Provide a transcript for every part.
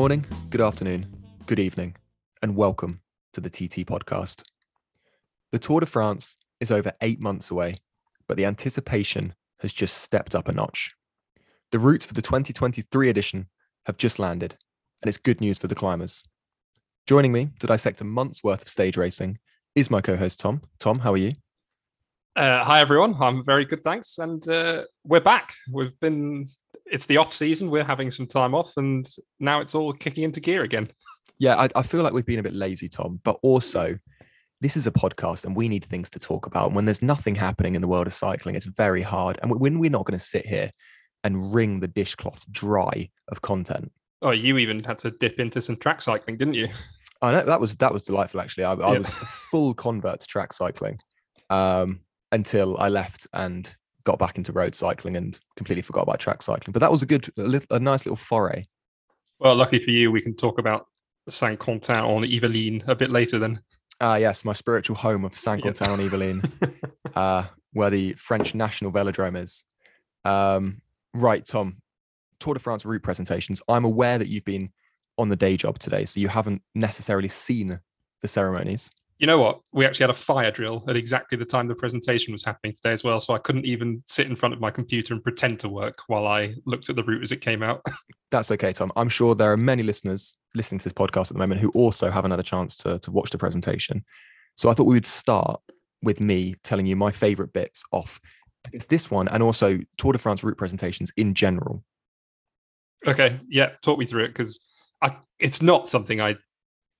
morning, good afternoon, good evening, and welcome to the TT podcast. The Tour de France is over eight months away, but the anticipation has just stepped up a notch. The routes for the 2023 edition have just landed, and it's good news for the climbers. Joining me to dissect a month's worth of stage racing is my co host, Tom. Tom, how are you? Uh, hi everyone, I'm very good, thanks, and uh, we're back. We've been it's the off season. We're having some time off, and now it's all kicking into gear again. Yeah, I, I feel like we've been a bit lazy, Tom, but also this is a podcast and we need things to talk about. And when there's nothing happening in the world of cycling, it's very hard. And when we're not going to sit here and wring the dishcloth dry of content. Oh, you even had to dip into some track cycling, didn't you? I know that was that was delightful. Actually, I, I was a full convert to track cycling um, until I left and got back into road cycling and completely forgot about track cycling. But that was a good, a, little, a nice little foray. Well, lucky for you, we can talk about Saint Quentin en Yvelines a bit later then. Ah, uh, yes, my spiritual home of Saint Quentin en Yvelines, uh, where the French national velodrome is. Um, right, Tom, Tour de France route presentations. I'm aware that you've been on the day job today, so you haven't necessarily seen the ceremonies you know what? We actually had a fire drill at exactly the time the presentation was happening today as well. So I couldn't even sit in front of my computer and pretend to work while I looked at the route as it came out. That's okay, Tom. I'm sure there are many listeners listening to this podcast at the moment who also haven't had a chance to, to watch the presentation. So I thought we would start with me telling you my favorite bits off it's this one and also Tour de France route presentations in general. Okay. Yeah. Talk me through it because I it's not something I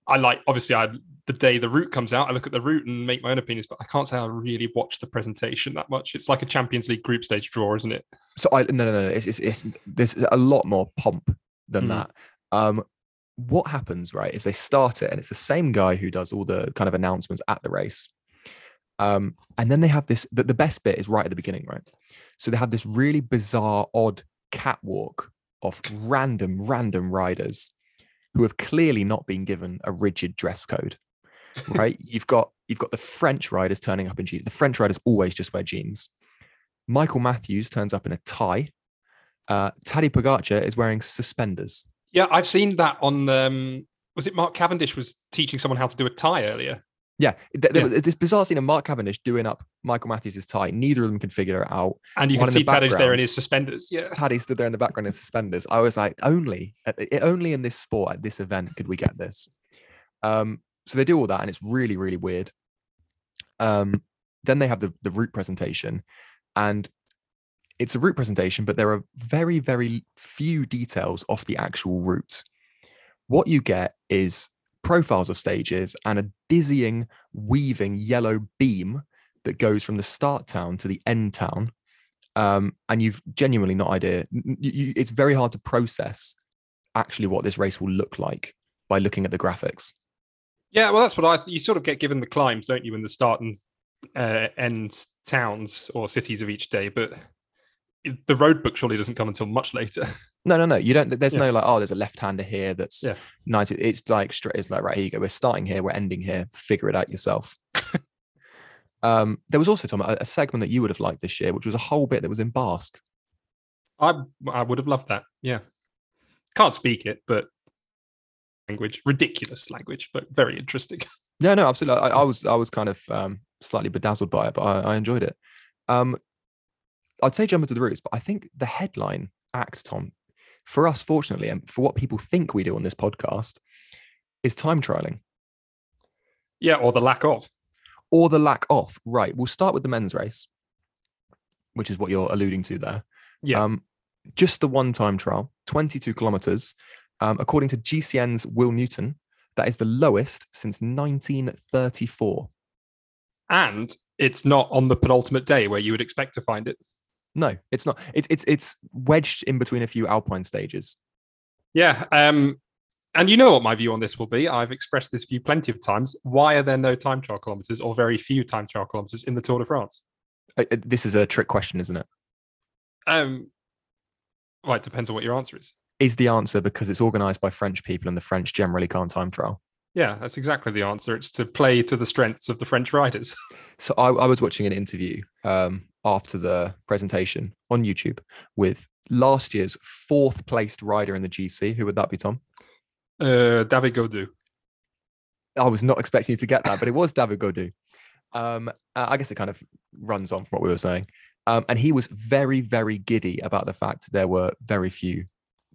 I like obviously I the day the route comes out, I look at the route and make my own opinions, but I can't say I really watch the presentation that much. It's like a Champions League group stage draw, isn't it? So I no no no, it's it's, it's there's a lot more pomp than mm. that. Um, what happens right is they start it, and it's the same guy who does all the kind of announcements at the race. Um, and then they have this. The, the best bit is right at the beginning, right? So they have this really bizarre, odd catwalk of random, random riders who have clearly not been given a rigid dress code right? you've got you've got the French riders turning up in jeans. The French riders always just wear jeans. Michael Matthews turns up in a tie. Uh, Tadej Pogacar is wearing suspenders. Yeah, I've seen that on. Um, was it Mark Cavendish was teaching someone how to do a tie earlier? Yeah, there, yeah. was this bizarre scene of Mark Cavendish doing up Michael Matthews' tie. Neither of them can figure it out. And you One can see the Tadej there in his suspenders. Yeah, Tadej stood there in the background in suspenders. I was like, only, only in this sport at this event could we get this. Um, so they do all that, and it's really, really weird. Um, then they have the the route presentation, and it's a route presentation, but there are very, very few details off the actual route. What you get is profiles of stages and a dizzying, weaving yellow beam that goes from the start town to the end town. Um, and you've genuinely not idea. You, it's very hard to process actually what this race will look like by looking at the graphics. Yeah, well, that's what I. You sort of get given the climbs, don't you, in the start and uh, end towns or cities of each day, but the road book surely doesn't come until much later. No, no, no. You don't. There's yeah. no like, oh, there's a left-hander here that's yeah. 90. It's like straight. It's like right here you go. We're starting here. We're ending here. Figure it out yourself. um, there was also Tom a, a, segment that you would have liked this year, which was a whole bit that was in Basque. I I would have loved that. Yeah, can't speak it, but language, ridiculous language, but very interesting. Yeah, no, absolutely. I, I was I was kind of um, slightly bedazzled by it, but I, I enjoyed it. Um, I'd say jump into the roots, but I think the headline act, Tom, for us, fortunately, and for what people think we do on this podcast, is time trialing. Yeah, or the lack of. Or the lack of. Right. We'll start with the men's race, which is what you're alluding to there. Yeah. Um, just the one time trial, 22 kilometers, um, according to GCN's Will Newton, that is the lowest since 1934. And it's not on the penultimate day where you would expect to find it. No, it's not. It's it's it's wedged in between a few alpine stages. Yeah, um, and you know what my view on this will be. I've expressed this view plenty of times. Why are there no time trial kilometers or very few time trial kilometers in the Tour de France? Uh, uh, this is a trick question, isn't it? Um, well, it depends on what your answer is is the answer because it's organized by French people and the French generally can't time trial? Yeah, that's exactly the answer. It's to play to the strengths of the French riders. So I, I was watching an interview um, after the presentation on YouTube with last year's fourth placed rider in the GC. Who would that be, Tom? Uh, David Gaudu. I was not expecting you to get that, but it was David Gaudu. Um, I guess it kind of runs on from what we were saying. Um, and he was very, very giddy about the fact there were very few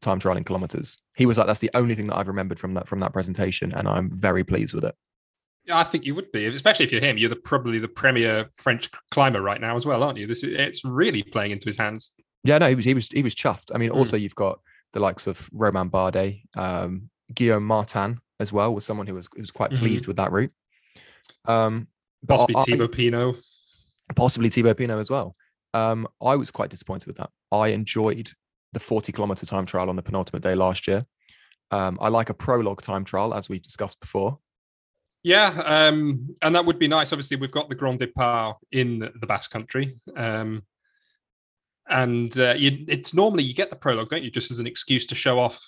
time trialing kilometers. He was like, "That's the only thing that I've remembered from that from that presentation," and I'm very pleased with it. Yeah, I think you would be, especially if you're him. You're the, probably the premier French climber right now as well, aren't you? This is, it's really playing into his hands. Yeah, no, he was he was he was chuffed. I mean, Mm. also you've got the likes of Romain Bardet, um, Guillaume Martin as well was someone who was who was quite Mhm. pleased with that route. Um, Possibly I- Thibaut Pinot. possibly Thibaut Pinot as well. Um, I was quite disappointed with that. I enjoyed the 40 kilometer time trial on the penultimate day last year. Um, I like a prologue time trial, as we discussed before. Yeah, um, and that would be nice. Obviously, we've got the Grand Depart in the Basque Country, um, and uh, you, it's normally you get the prologue, don't you, just as an excuse to show off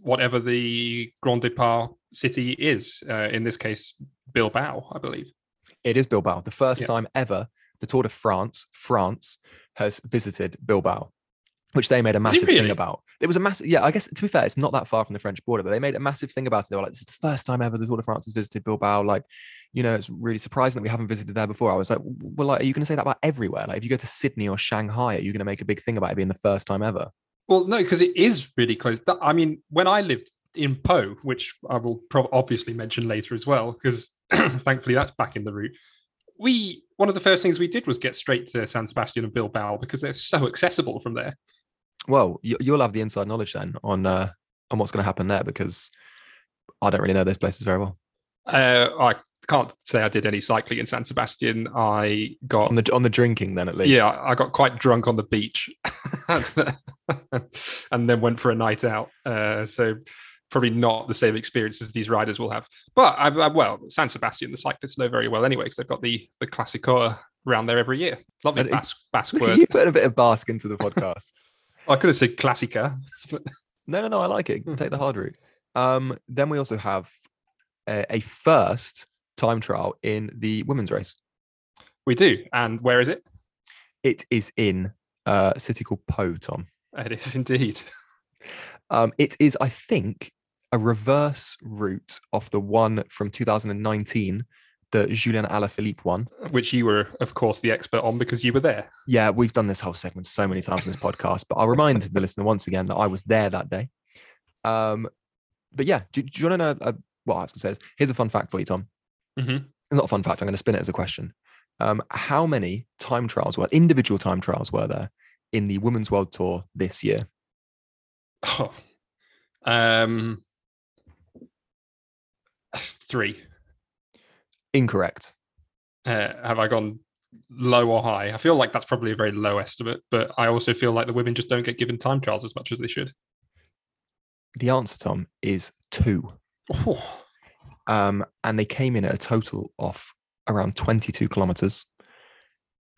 whatever the Grand Depart city is. Uh, in this case, Bilbao, I believe. It is Bilbao, the first Yeah. time ever the Tour de France, France has visited Bilbao, which they made a massive really? thing about. It was a massive, yeah. I guess to be fair, it's not that far from the French border, but they made a massive thing about it. They were like, "This is the first time ever the Tour de France has visited Bilbao." Like, you know, it's really surprising that we haven't visited there before. I was like, "Well, like, are you going to say that about everywhere? Like, if you go to Sydney or Shanghai, are you going to make a big thing about it being the first time ever?" Well, no, because it is really close. I mean, when I lived in Pau, which I will prob- obviously mention later as well, because thankfully that's back in the route. We one of the first things we did was get straight to San Sebastian and Bilbao because they're so accessible from there. Well, you, you'll have the inside knowledge then on uh, on what's going to happen there because I don't really know those places very well. Uh, I can't say I did any cycling in San Sebastian. I got On the on the drinking, then at least. yeah, I got quite drunk on the beach, and then went for a night out. Uh, so probably not the same experience as these riders will have. But I, I, well, San Sebastian, the cyclists know very well anyway because they've got the the Classico around there every year. Lovely Basque, Basque word. you put a bit of Basque into the podcast. I could have said Classica. But no, no, no. I like it. Take the hard route. Um, then we also have a, a first time trial in the women's race. we do. And where is it? It is in uh, a city called Pau, Tom. It is indeed. Um, it is, I think, a reverse route of the one from 2019 that Julien Alaphilippe won. Which you were, of course, the expert on because you were there. Yeah, we've done this whole segment so many times in this podcast, but I'll remind the listener once again that I was there that day. Um, but yeah, do, do you want to know? Uh, well, I was going to say this. Here's a fun fact for you, Tom. Mhm. It's not a fun fact. I'm going to spin it as a question. Um, how many time trials were individual time trials were there in the Women's World Tour this year? Oh. Um, three. Incorrect. Uh, have I gone low or high? I feel like that's probably a very low estimate, but I also feel like the women just don't get given time trials as much as they should. The answer, Tom, is two. Oh, Um, and they came in at a total of around 22 kilometers,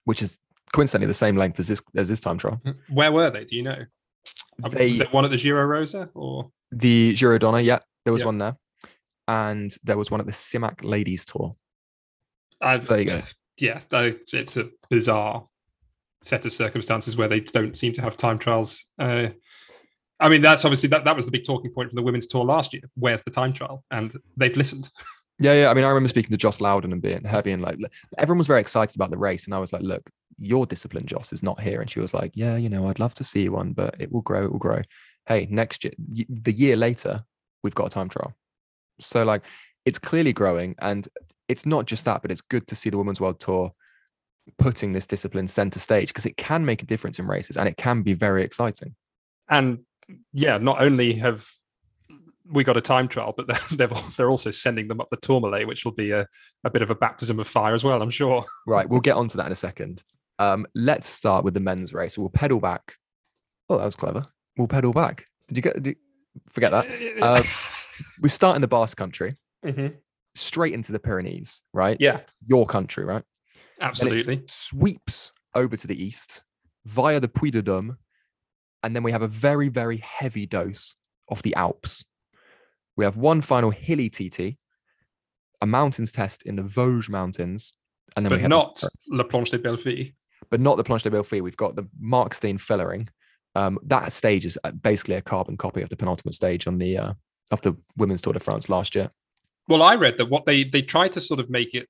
which is coincidentally the same length as this as this time trial. where were they? Do you know? They- Was it one at the Giro Rosa or? The Giro Donne, yeah, there was Yeah. one there, and there was one at the Simac Ladies Tour. I've, There you go. Yeah, though it's a bizarre set of circumstances where they don't seem to have time trials. Uh, I mean, that's obviously that, that was the big talking point from the women's tour last year. Where's the time trial? And they've listened. Yeah, yeah. I mean, I remember speaking to Joss Lowden and being her being like, everyone was very excited about the race, and I was like, look, your discipline, Joss, is not here. And she was like, yeah, you know, I'd love to see one, but it will grow, it will grow. Hey, next year, the year later, we've got a time trial. So like, it's clearly growing, and it's not just that, but it's good to see the Women's World Tour putting this discipline center stage because it can make a difference in races, and it can be very exciting. And yeah, not only have we got a time trial, but they're they're, they're also sending them up the Tourmalet, which will be a, a bit of a baptism of fire as well, I'm sure. Right, we'll get onto that in a second. Um, let's start with the men's race. We'll pedal back. Oh, that was clever. We'll pedal back. Did you get? Did you, forget that. Uh, we start in the Basque Country, Mhm. Straight into the Pyrenees. Right, Yeah, your country. Right, absolutely. sweeps over to the east via the Puy de Dôme, and then we have a very, very heavy dose of the Alps. We have one final hilly TT, a mountains test in the Vosges Mountains, and then we have not La Planche des Belles Filles. but not the Planche des Belles Filles. We've got the Markstein Fellering. Um, that stage is uh, basically a carbon copy of the penultimate stage on the uh, of the women's Tour de France last year. Well, I read that what they they tried to sort of make it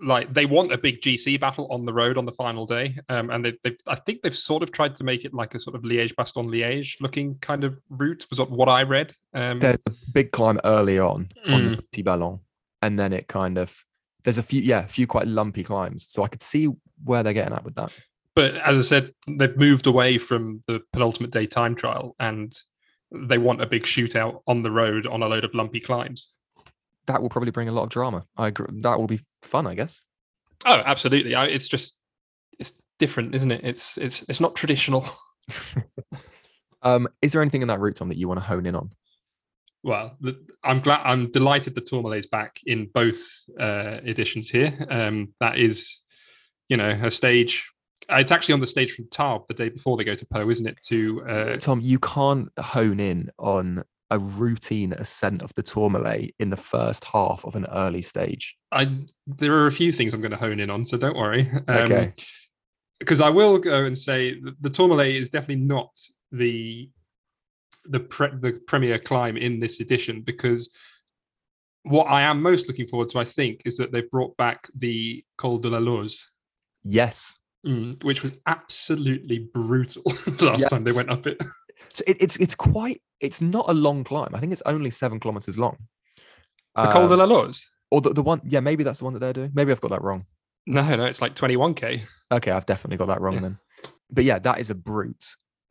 like they want a big GC battle on the road on the final day, um, and they, they've I think they've sort of tried to make it like a sort of Liège Bastogne Liège looking kind of route was what I read. Um, There's a big climb early on on Mm. the Petit Ballon, and then it kind of there's a few yeah a few quite lumpy climbs. So I could see where they're getting at with that. but as I said, they've moved away from the penultimate day time trial, and they want a big shootout on the road on a load of lumpy climbs. That will probably bring a lot of drama. I agree. That will be fun, I guess. Oh, absolutely. I, it's just it's different, isn't it? It's it's it's not traditional. Um, is there anything in that route, Tom, that you want to hone in on? Well, I'm glad. I'm delighted the Tourmalet is back in both uh, editions here. Um, that is, you know, a stage. uh, It's actually on the stage from Tarbes the day before they go to Pau, isn't it? To uh, Tom, you can't hone in on a routine ascent of the Tourmalet in the first half of an early stage. I there are a few things I'm going to hone in on, so don't worry. Um, Okay. Because I will go and say the Tourmalet is definitely not the the pre, the premier climb in this edition because what I am most looking forward to, I think, is that they've brought back the Col de la Loze, Yes. mm, which was absolutely brutal last time they went up it. So it, it's it's quite it's not a long climb. I think it's only seven kilometers long. The Col de Um, la Loze? or the, the one, yeah, maybe that's the one that they're doing. Maybe I've got that wrong. No, no, it's like 21k. Okay, I've definitely got that wrong Yeah. then. But yeah, that is a brute.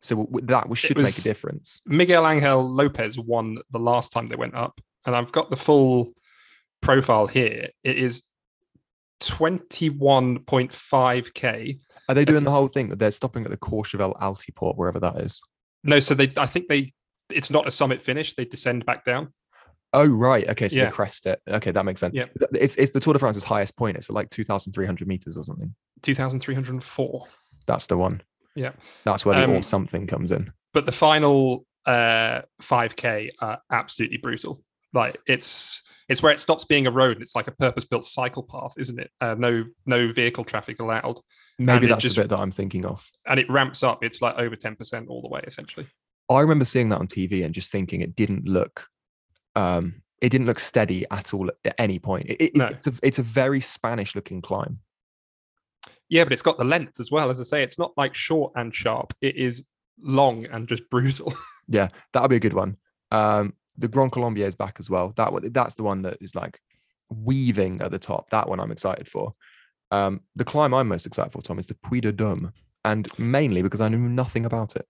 So that should make a difference. Miguel Angel Lopez won the last time they went up, and I've got the full profile here. It is 21.5k. Are they It's- doing the whole thing they're stopping at the Courchevel Altiport, wherever that is? No, so they I think they it's not a summit finish, they descend back down. Oh right, okay, so Yeah. they crest it. Okay, that makes sense. Yeah. It's it's the Tour de France's highest point. It's like two thousand three hundred meters or something. 2304. That's the one. Yeah. that's where the all Um, something comes in. But the final uh 5k are absolutely brutal. Like it's it's where it stops being a road and it's like a purpose-built cycle path, isn't it? Uh, no no vehicle traffic allowed. Maybe that's just- the bit that I'm thinking of. And it ramps up. It's like over 10% all the way, essentially. I remember seeing that on TV and just thinking it didn't look, um, it didn't look steady at all at any point. It, No. it's a it's a very Spanish looking climb. Yeah, but it's got the length as well. As I say, it's not like short and sharp. It is long and just brutal. Yeah, that'll be a good one. Um, the Grand Colombier is back as well. That one, that's the one that is like weaving at the top. That one I'm excited for. Um, the climb I'm most excited for, Tom, is the Puy de Dôme, and mainly because I knew nothing about it.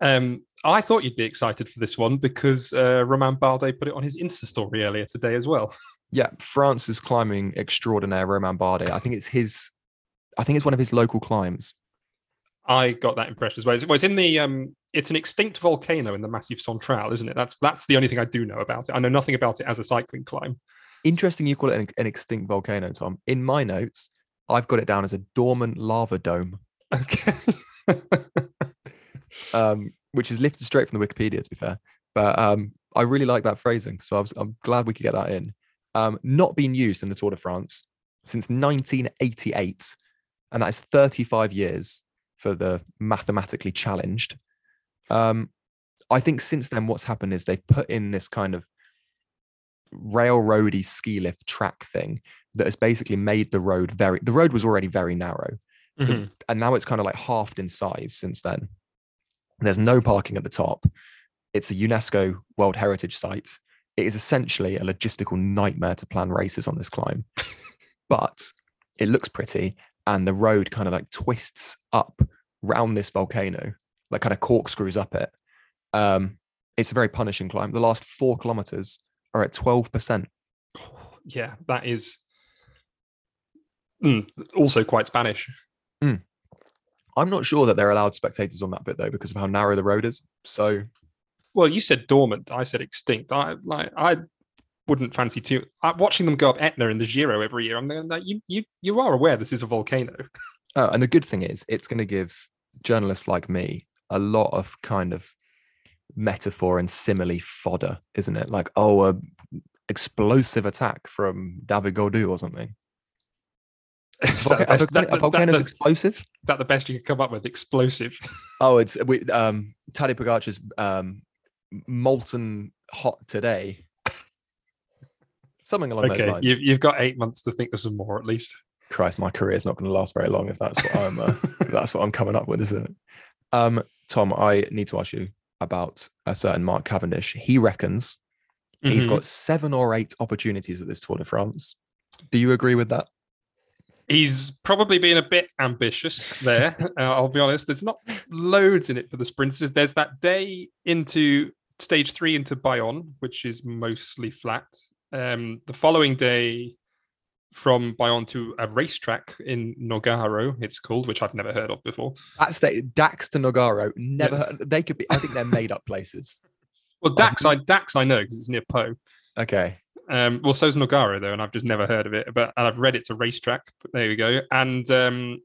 Um, I thought you'd be excited for this one because uh, Romain Bardet put it on his Insta story earlier today as well. Yeah, France's climbing extraordinaire, Romain Bardet. I think it's his. I think it's one of his local climbs. I got that impression as well. It's, well, it's in the um, it's an extinct volcano in the Massif Central, isn't it? That's that's the only thing I do know about it. I know nothing about it as a cycling climb. Interesting, you call it an, an extinct volcano, Tom. In my notes, I've got it down as a dormant lava dome. Okay. um, which is lifted straight from the Wikipedia, to be fair. But um, I really like that phrasing, so I was, I'm glad we could get that in. Um, not been used in the Tour de France since 1988, and that is 35 years for the mathematically challenged. Um, I think since then, what's happened is they've put in this kind of railroady ski lift track thing that has basically made the road very. The road was already very narrow, Mhm. and now it's kind of like halved in size since then. There's no parking at the top. It's a UNESCO World Heritage Site. It is essentially a logistical nightmare to plan races on this climb, but it looks pretty, and the road kind of like twists up round this volcano, like kind of corkscrews up it. Um, it's a very punishing climb. The last four kilometers are at 12%. Yeah, that is Mm, also quite Spanish. I'm not sure that they're allowed spectators on that bit though, because of how narrow the road is. So Well, you said dormant. I said extinct. I like. I wouldn't fancy too. I, watching them go up Etna in the Giro every year. I'm like, you, you, you are aware this is a volcano. Oh, and the good thing is, it's going to give journalists like me a lot of kind of metaphor and simile fodder, isn't it? Like, oh, a explosive attack from David Gaudu or something. A volcano- that, a volcano's that- explosive. is that the best you could come up with? Explosive. Oh, it's we um Tadej Pogacar's um molten hot today. Something along those Okay, lines. you've, you've got eight months to think of some more at least. Christ, my career is not going to last very long if that's what I'm. Uh, that's what I'm coming up with, isn't it? Um, Tom, I need to ask you about a certain Mark Cavendish. He reckons he's Mhm. got seven or eight opportunities at this Tour de France. Do you agree with that? He's probably being a bit ambitious there. uh, I'll be honest. There's not loads in it for the sprinters. There's that day into stage three into Bayonne, which is mostly flat. Um, the following day from Bayonne to a racetrack in Nogaro, it's called, which I've never heard of before. That's the, Dax to Nogaro. Never. Heard, they could be. I think they're made up places. Well, Dax, I Dax, I know because it's near Pau. Okay. Um, well, so's Nogaro though, and I've just never heard of it. But and I've read it's a racetrack. But there we go. And um,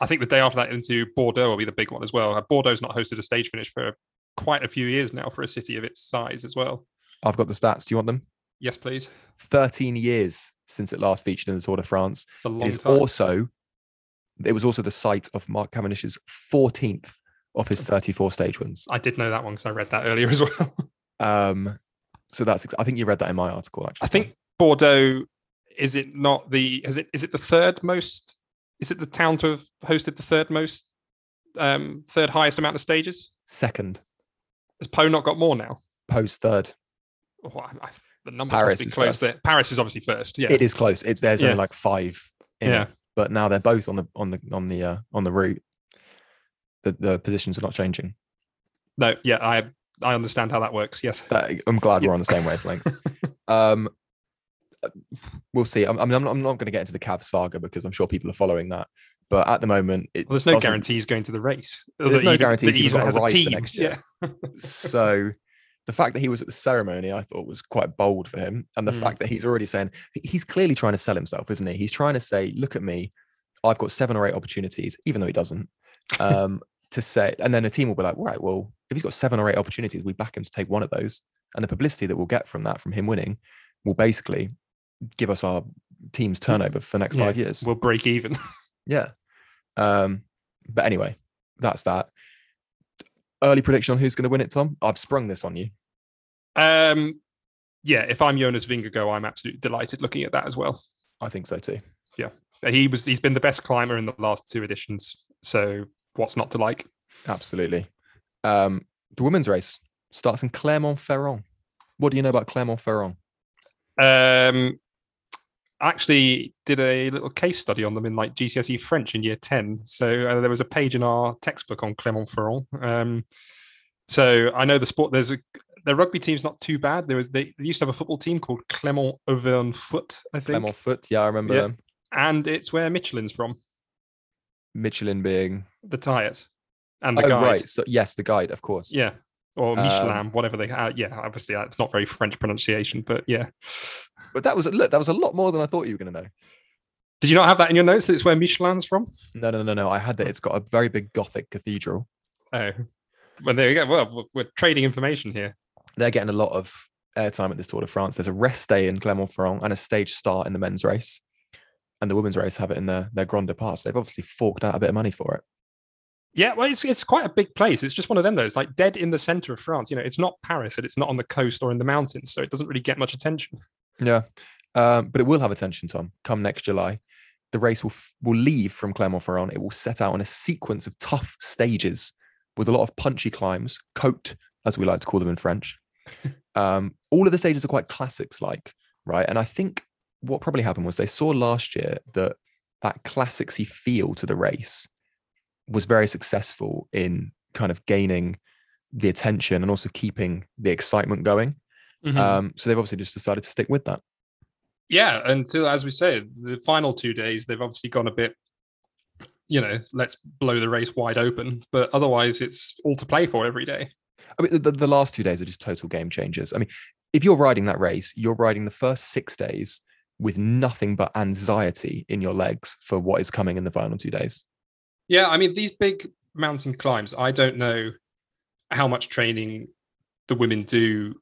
I think the day after that into Bordeaux will be the big one as well. Uh, Bordeaux's not hosted a stage finish for quite a few years now for a city of its size as well. I've got the stats. Do you want them? Yes, please. 13 years since it last featured in the Tour de France. It's a long It is time. also it was also the site of Mark Cavendish's 14th of his 34 stage wins. I did know that one because I read that earlier as well. Um, so that's I think you read that in my article actually. I think Bordeaux is it not the is it is it the third most is it the town to have hosted the third most um third highest amount of stages? second, Has Pau not got more now? Pau's third. Oh, I, the numbers Paris must be close there. Paris is obviously first. Yeah. It is close. It's there's Yeah. only like five. In Yeah. It, but now they're both on the on the on the uh, on the route. The the positions are not changing. No, yeah, I I understand how that works. Yes. That, I'm glad Yeah. we're on the same wavelength. um, we'll see. I'm, I'm not, I'm not going to get into the Cav saga because I'm sure people are following that. But at the moment, Well, there's no guarantees going to the race. There's no guarantees that even has a team next year. Yeah. so the fact that he was at the ceremony, I thought was quite bold for him, and the Mm. fact that he's already saying he's clearly trying to sell himself, isn't he? He's trying to say, "Look at me, I've got seven or eight opportunities," even though he doesn't. Um, to say, and then a team will be like, "Right, well, if he's got seven or eight opportunities, we back him to take one of those." And the publicity that we'll get from that, from him winning, will basically give us our team's turnover for the next Yeah, five years. We'll break even. Yeah. Um, but anyway, that's that. Early prediction on who's going to win it, Tom? I've sprung this on you. Um, yeah, if I'm Jonas Vingegaard, I'm absolutely delighted looking at that as well. I think so too. Yeah, he was he's been the best climber in the last two editions. So what's not to like? Absolutely. Um, the women's race starts in Clermont-Ferrand. What do you know about Clermont-Ferrand? Um, actually did a little case study on them in like GCSE French in year 10. So uh, there was a page in our textbook on Clermont-Ferrand. Um, so I know the sport, there's a, the rugby team's not too bad. There was, they used to have a football team called Clermont Auvergne Foot, I think. Clermont-Foot. Yeah, I remember Yeah. them. And it's where Michelin's from, Michelin being. the tires and the oh, guide. right. So yes, the guide, of course. Yeah. Or Um, Michelin, whatever they uh, Yeah, obviously uh, it's not very French pronunciation, but yeah. But that was look. That was a lot more than I thought you were going to know. Did you not have that in your notes that it's where Michelin's from? No, no, no, no. I had that. It's got a very big Gothic cathedral. Oh. Well, there you go. Well, we're trading information here. They're getting a lot of airtime at this Tour de France. There's a rest day in Clermont-Ferrand and a stage start in the men's race, and the women's race have it in their their Grand Depart. So they've obviously forked out a bit of money for it. Yeah, well, it's it's quite a big place. It's just one of them though. It's like dead in the center of France. You know, it's not Paris, and it's not on the coast or in the mountains, so it doesn't really get much attention. Yeah, um, but it will have attention, Tom. Come next July, the race will f- will leave from Clermont-Ferrand. It will set out on a sequence of tough stages with a lot of punchy climbs, côte, as we like to call them in French. Um, all of the stages are quite classics like, right? And I think what probably happened was they saw last year that that classicsy feel to the race was very successful in kind of gaining the attention and also keeping the excitement going. Mm-hmm. Um, so they've obviously just decided to stick with that. yeah, until as we say, the final two days they've obviously gone a bit. You know, let's blow the race wide open, but otherwise it's all to play for every day. I mean, the, the last two days are just total game changers. I mean, if you're riding that race, you're riding the first six days with nothing but anxiety in your legs for what is coming in the final two days. Yeah, I mean these big mountain climbs. I don't know how much training the women do,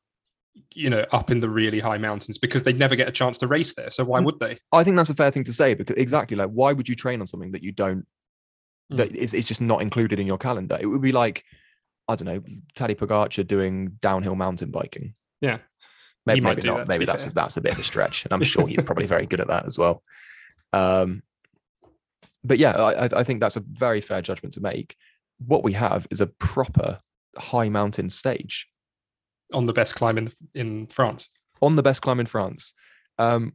you know, up in the really high mountains because they never get a chance to race there. So why Mm. would they? I think that's a fair thing to say because exactly like why would you train on something that you don't that is it's just not included in your calendar? It would be like I don't know, Taddy Pogacar doing downhill mountain biking. Yeah. maybe, maybe not. that, maybe that's fair. that's a bit of a stretch, and I'm sure he's probably very good at that as well. Um, but yeah, I, I- I think that's a very fair judgment to make. What we have is a proper high mountain stage On the best climb in in France. on the best climb in France. Um,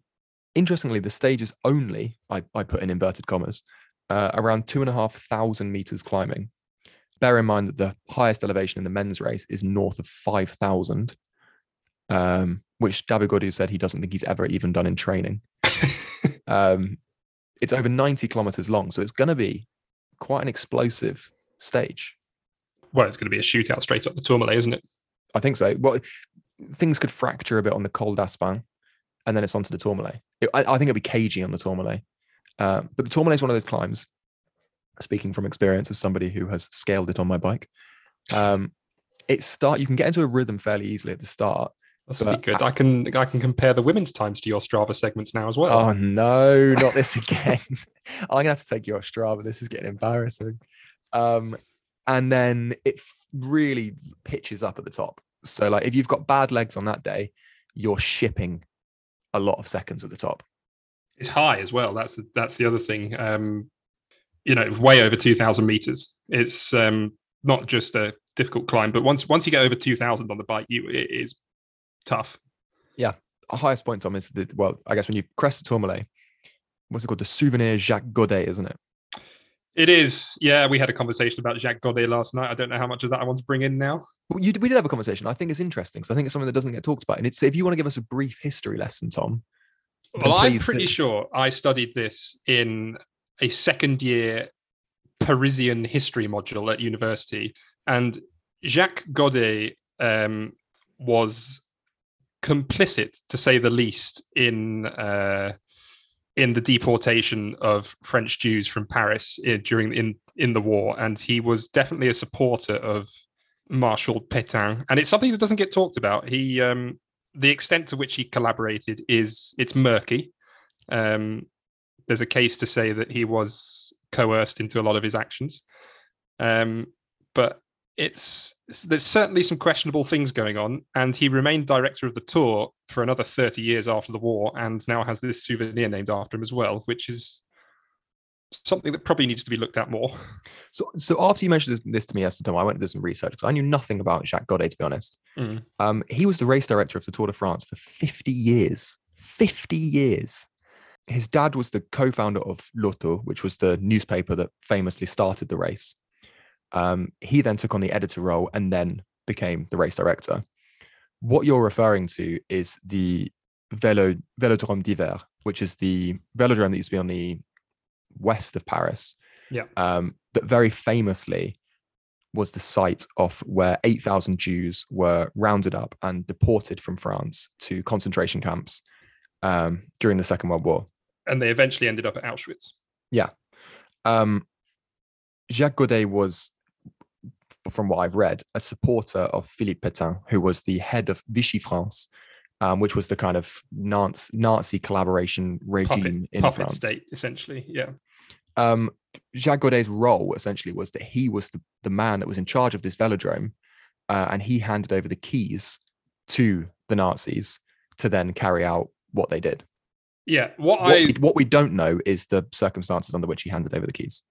interestingly, the stage is only, I, I put in inverted commas, uh, around two and a half thousand meters climbing. Bear in mind that the highest elevation in the men's race is north of 5,000, um, which David Gaudu said he doesn't think he's ever even done in training. Um, it's over 90 kilometers long, so it's going to be quite an explosive stage. well, it's going to be a shootout straight up the Tourmalet, isn't it? I think so. Well, things could fracture a bit on the Col d'Aspin, and then it's onto the Tourmalet. It- I, I think it'll be cagey on the Tourmalet. Uh, but the Tourmalet is one of those climbs. Speaking from experience as somebody who has scaled it on my bike, um, it start. You can get into a rhythm fairly easily at the start. That's pretty good. I can I can compare the women's times to your Strava segments now as well. Oh no, not this again! I'm gonna have to take you off Strava. This is getting embarrassing. Um, and then it really pitches up at the top. So like, if you've got bad legs on that day, you're shipping a lot of seconds at the top. It's high as well. That's the, that's the other thing. Um, you know, way over two thousand meters. It's um, not just a difficult climb, but once once you get over two thousand on the bike, you it is tough. Yeah Our highest point, Tom, is the well, I guess when you crest the Tourmalet, what's it called? The Souvenir Jacques Godet, isn't it? It is. Yeah, we had a conversation about Jacques Godet last night. I don't know how much of that I want to bring in now. Well, you, we did have a conversation. I think it's interesting because I think it's something that doesn't get talked about. And it's if you want to give us a brief history lesson, Tom. Well, I'm pretty do. sure I studied this in a second year Parisian history module at university. And Jacques Godet um, was complicit, to say the least, in uh, in the deportation of French Jews from Paris i- during in in the war, and he was definitely a supporter of Marshal Pétain. And it's something that doesn't get talked about. He um, the extent to which he collaborated is it's murky. Um, there's a case to say that he was coerced into a lot of his actions, um, but it's there's certainly some questionable things going on. And he remained director of the tour for another 30 years after the war, and now has this souvenir named after him as well, which is something that probably needs to be looked at more. So, so after you mentioned this, to me yesterday, I went to do some research because I knew nothing about Jacques Godet, to be honest. Mm. Um, he was the race director of the Tour de France for 50 years. 50 years. His dad was the co-founder of L'Auto, which was the newspaper that famously started the race. Um, he then took on the editor role and then became the race director. What you're referring to is the Velo Velodrome d'Hiver, which is the velodrome that used to be on the west of Paris. Yeah. Um, that very famously was the site of where 8,000 Jews were rounded up and deported from France to concentration camps um, during the Second World War. And they eventually ended up at Auschwitz. Yeah. Um, Jacques Godet was, from what I've read, a supporter of Philippe Pétain, who was the head of Vichy France, um, which was the kind of Nazi, Nazi collaboration regime in Puppet France. state, essentially. Yeah. um, Jacques Godet's role essentially was that he was the, the man that was in charge of this velodrome, uh, and he handed over the keys to the Nazis to then carry out what they did. Yeah. What, What, I we, what we don't know is the circumstances under which he handed over the keys.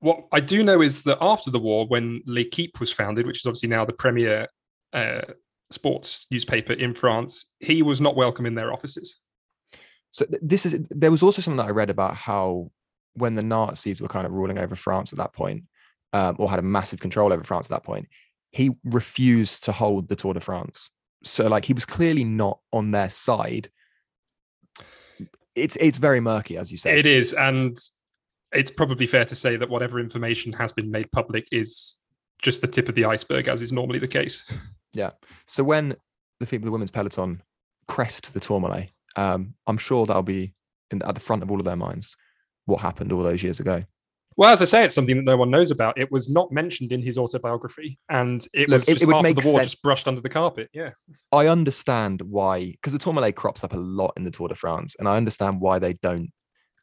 what I do know is that after the war, when L'Equipe was founded, which is obviously now the premier uh, sports newspaper in France, he was not welcome in their offices. So this is there was also something that I read about how when the Nazis were kind of ruling over France at that point, um, or had a massive control over France at that point, he refused to hold the Tour de France. So like he was clearly not on their side. It's it's very murky, as you say. It is, and it's probably fair to say that whatever information has been made public is just the tip of the iceberg, as is normally the case. Yeah. So when the people, of the women's peloton, crest the Tourmalet, um, I'm sure that'll be in, at the front of all of their minds. What happened all those years ago? Well, as I say, it's something that no one knows about. It was not mentioned in his autobiography, and it Look, was it- just it after the war, sense- just brushed under the carpet. Yeah, I understand why, because the Tourmalet crops up a lot in the Tour de France, and I understand why they don't,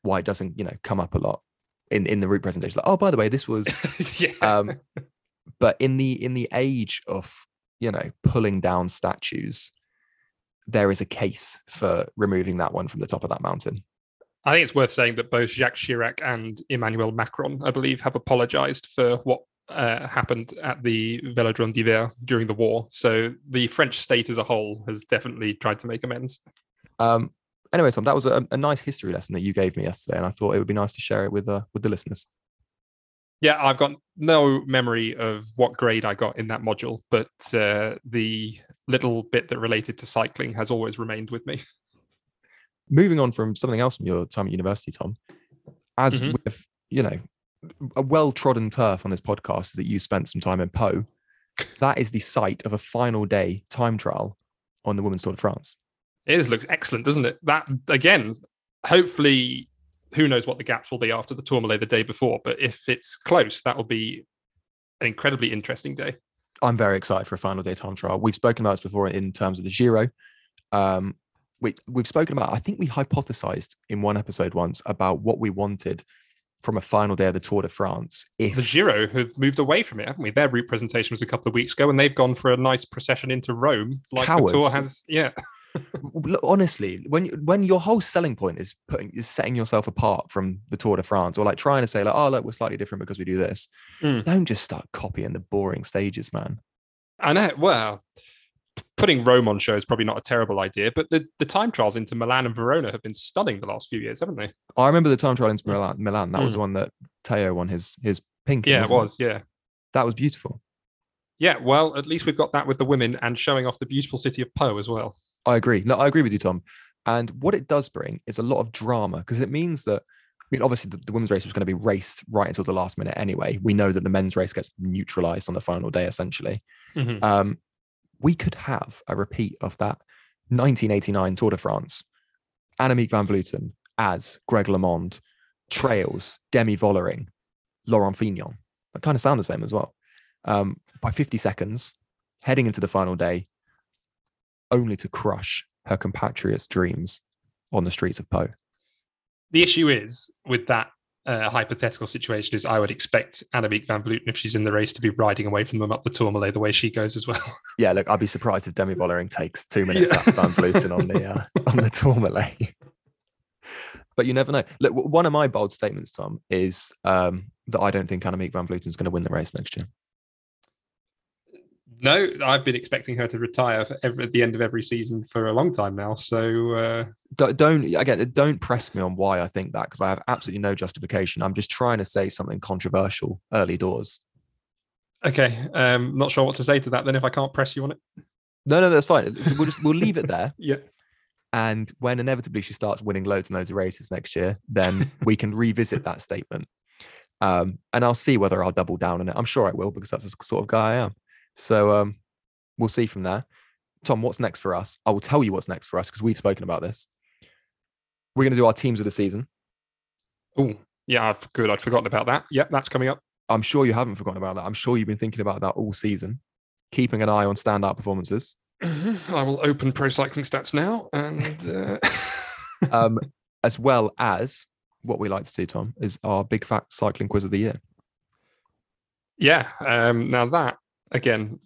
why it doesn't, you know, come up a lot in in the route presentation. Like, oh, by the way, this was. yeah. Um, but in the in the age of you know pulling down statues, there is a case for removing that one from the top of that mountain. I think it's worth saying that both Jacques Chirac and Emmanuel Macron, I believe, have apologized for what uh, happened at the Velodrome d'Hiver during the war. So the French state as a whole has definitely tried to make amends. Um, anyway, Tom, that was a, a, nice history lesson that you gave me yesterday, and I thought it would be nice to share it with uh, with the listeners. Yeah, I've got no memory of what grade I got in that module, but uh, the little bit that related to cycling has always remained with me. Moving on from something else from your time at university, Tom, as mm-hmm. with you know a well trodden turf on this podcast is that you spent some time in Pau. That is the site of a final day time trial on the Women's Tour de France. It is, looks excellent, doesn't it? That again, hopefully, who knows what the gaps will be after the Tourmalet the day before. But if it's close, that will be an incredibly interesting day. I'm very excited for a final day time trial. We've spoken about this before in terms of the Giro. Um, we, we've spoken about, I think we hypothesized in one episode once about what we wanted from a final day of the Tour de France. If the Giro have moved away from it, haven't we? Their route presentation was a couple of weeks ago, and they've gone for a nice procession into Rome, like cowards. the Tour has. Yeah. honestly, when when your whole selling point is putting is setting yourself apart from the Tour de France, or like trying to say like, oh look, we're slightly different because we do this. Mm. Don't just start copying the boring stages, man. I know. Well, putting Rome on show is probably not a terrible idea, but the, the time trials into Milan and Verona have been stunning the last few years, haven't they? I remember the time trial into Milan. Milan. That mm. was the one that Tao won his his pink. Yeah, it was. It? Yeah, that was beautiful. Yeah, well, at least we've got that with the women and showing off the beautiful city of Pau as well. I agree. No, I agree with you, Tom. And what it does bring is a lot of drama because it means that I mean, obviously, the, the, women's race was going to be raced right until the last minute anyway. We know that the men's race gets neutralized on the final day, essentially. Mm-hmm. Um, we could have a repeat of that 1989 Tour de France. Annemiek van Vleuten as Greg LeMond, Trails, Demi Vollering, Laurent Fignon. That kind of sound the same as well. Um, by 50 seconds, heading into the final day, only to crush her compatriots' dreams on the streets of Pau. The issue is with that uh, hypothetical situation is I would expect Annemiek van Vleuten, if she's in the race, to be riding away from them up the Tourmalet the way she goes as well. Yeah, look, I'd be surprised if Demi Vollering takes two minutes yeah. Van Vleuten on the uh, on the Tourmalet. but you never know. Look, one of my bold statements, Tom, is um, that I don't think Annemiek van Vleuten is going to win the race next year. No, I've been expecting her to retire every, at the end of every season for a long time now. So uh... don't, don't again, don't press me on why I think that because I have absolutely no justification. I'm just trying to say something controversial early doors. Okay, um, not sure what to say to that. Then if I can't press you on it, no, no, that's fine. We'll just we'll leave it there. yeah. And when inevitably she starts winning loads and loads of races next year, then we can revisit that statement. Um, and I'll see whether I'll double down on it. I'm sure I will because that's the sort of guy I am. So um, we'll see from there. Tom, what's next for us? I will tell you what's next for us because we've spoken about this. We're going to do our teams of the season. Oh, yeah, I've, good. I'd forgotten about that. Yep, that's coming up. I'm sure you haven't forgotten about that. I'm sure you've been thinking about that all season, keeping an eye on standout performances. Mm-hmm. I will open Pro Cycling Stats now, and uh... um, as well as what we like to do, Tom, is our big fat cycling quiz of the year. Yeah. Um, now that again,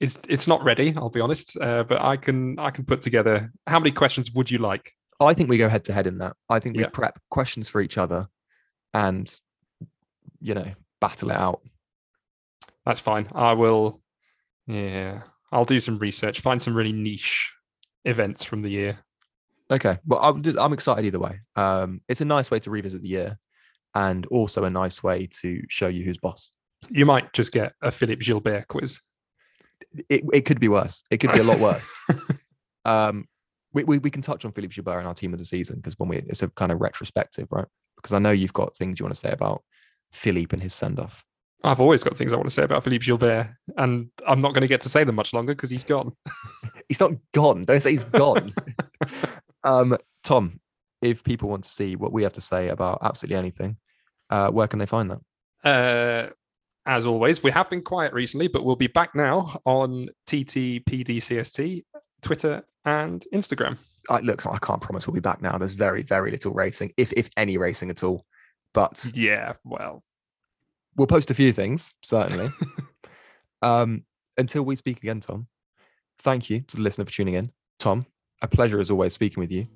it's it's not ready. I'll be honest, uh, but I can I can put together. How many questions would you like? I think we go head to head in that. I think we yeah. prep questions for each other, and you know, battle it out. That's fine. I will. Yeah, I'll do some research. Find some really niche events from the year. Okay, well, I'm, I'm excited either way. Um, it's a nice way to revisit the year, and also a nice way to show you who's boss. You might just get a Philippe Gilbert quiz. It, it could be worse. It could be a lot worse. um, we, we, we can touch on Philippe Gilbert in our team of the season because when we it's a kind of retrospective, right? Because I know you've got things you want to say about Philippe and his send off. I've always got things I want to say about Philippe Gilbert, and I'm not going to get to say them much longer because he's gone. he's not gone. Don't say he's gone. um, Tom, if people want to see what we have to say about absolutely anything, uh, where can they find that? Uh, as always, we have been quiet recently, but we'll be back now on TTPDCST, Twitter, and Instagram. I, look, I can't promise we'll be back now. There's very, very little racing, if if any racing at all. But yeah, well, we'll post a few things certainly. um, until we speak again, Tom. Thank you to the listener for tuning in. Tom, a pleasure as always speaking with you.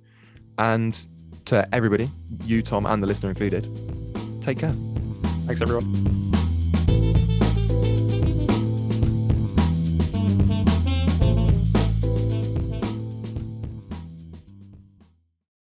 And to everybody, you, Tom, and the listener included, take care. Thanks, everyone.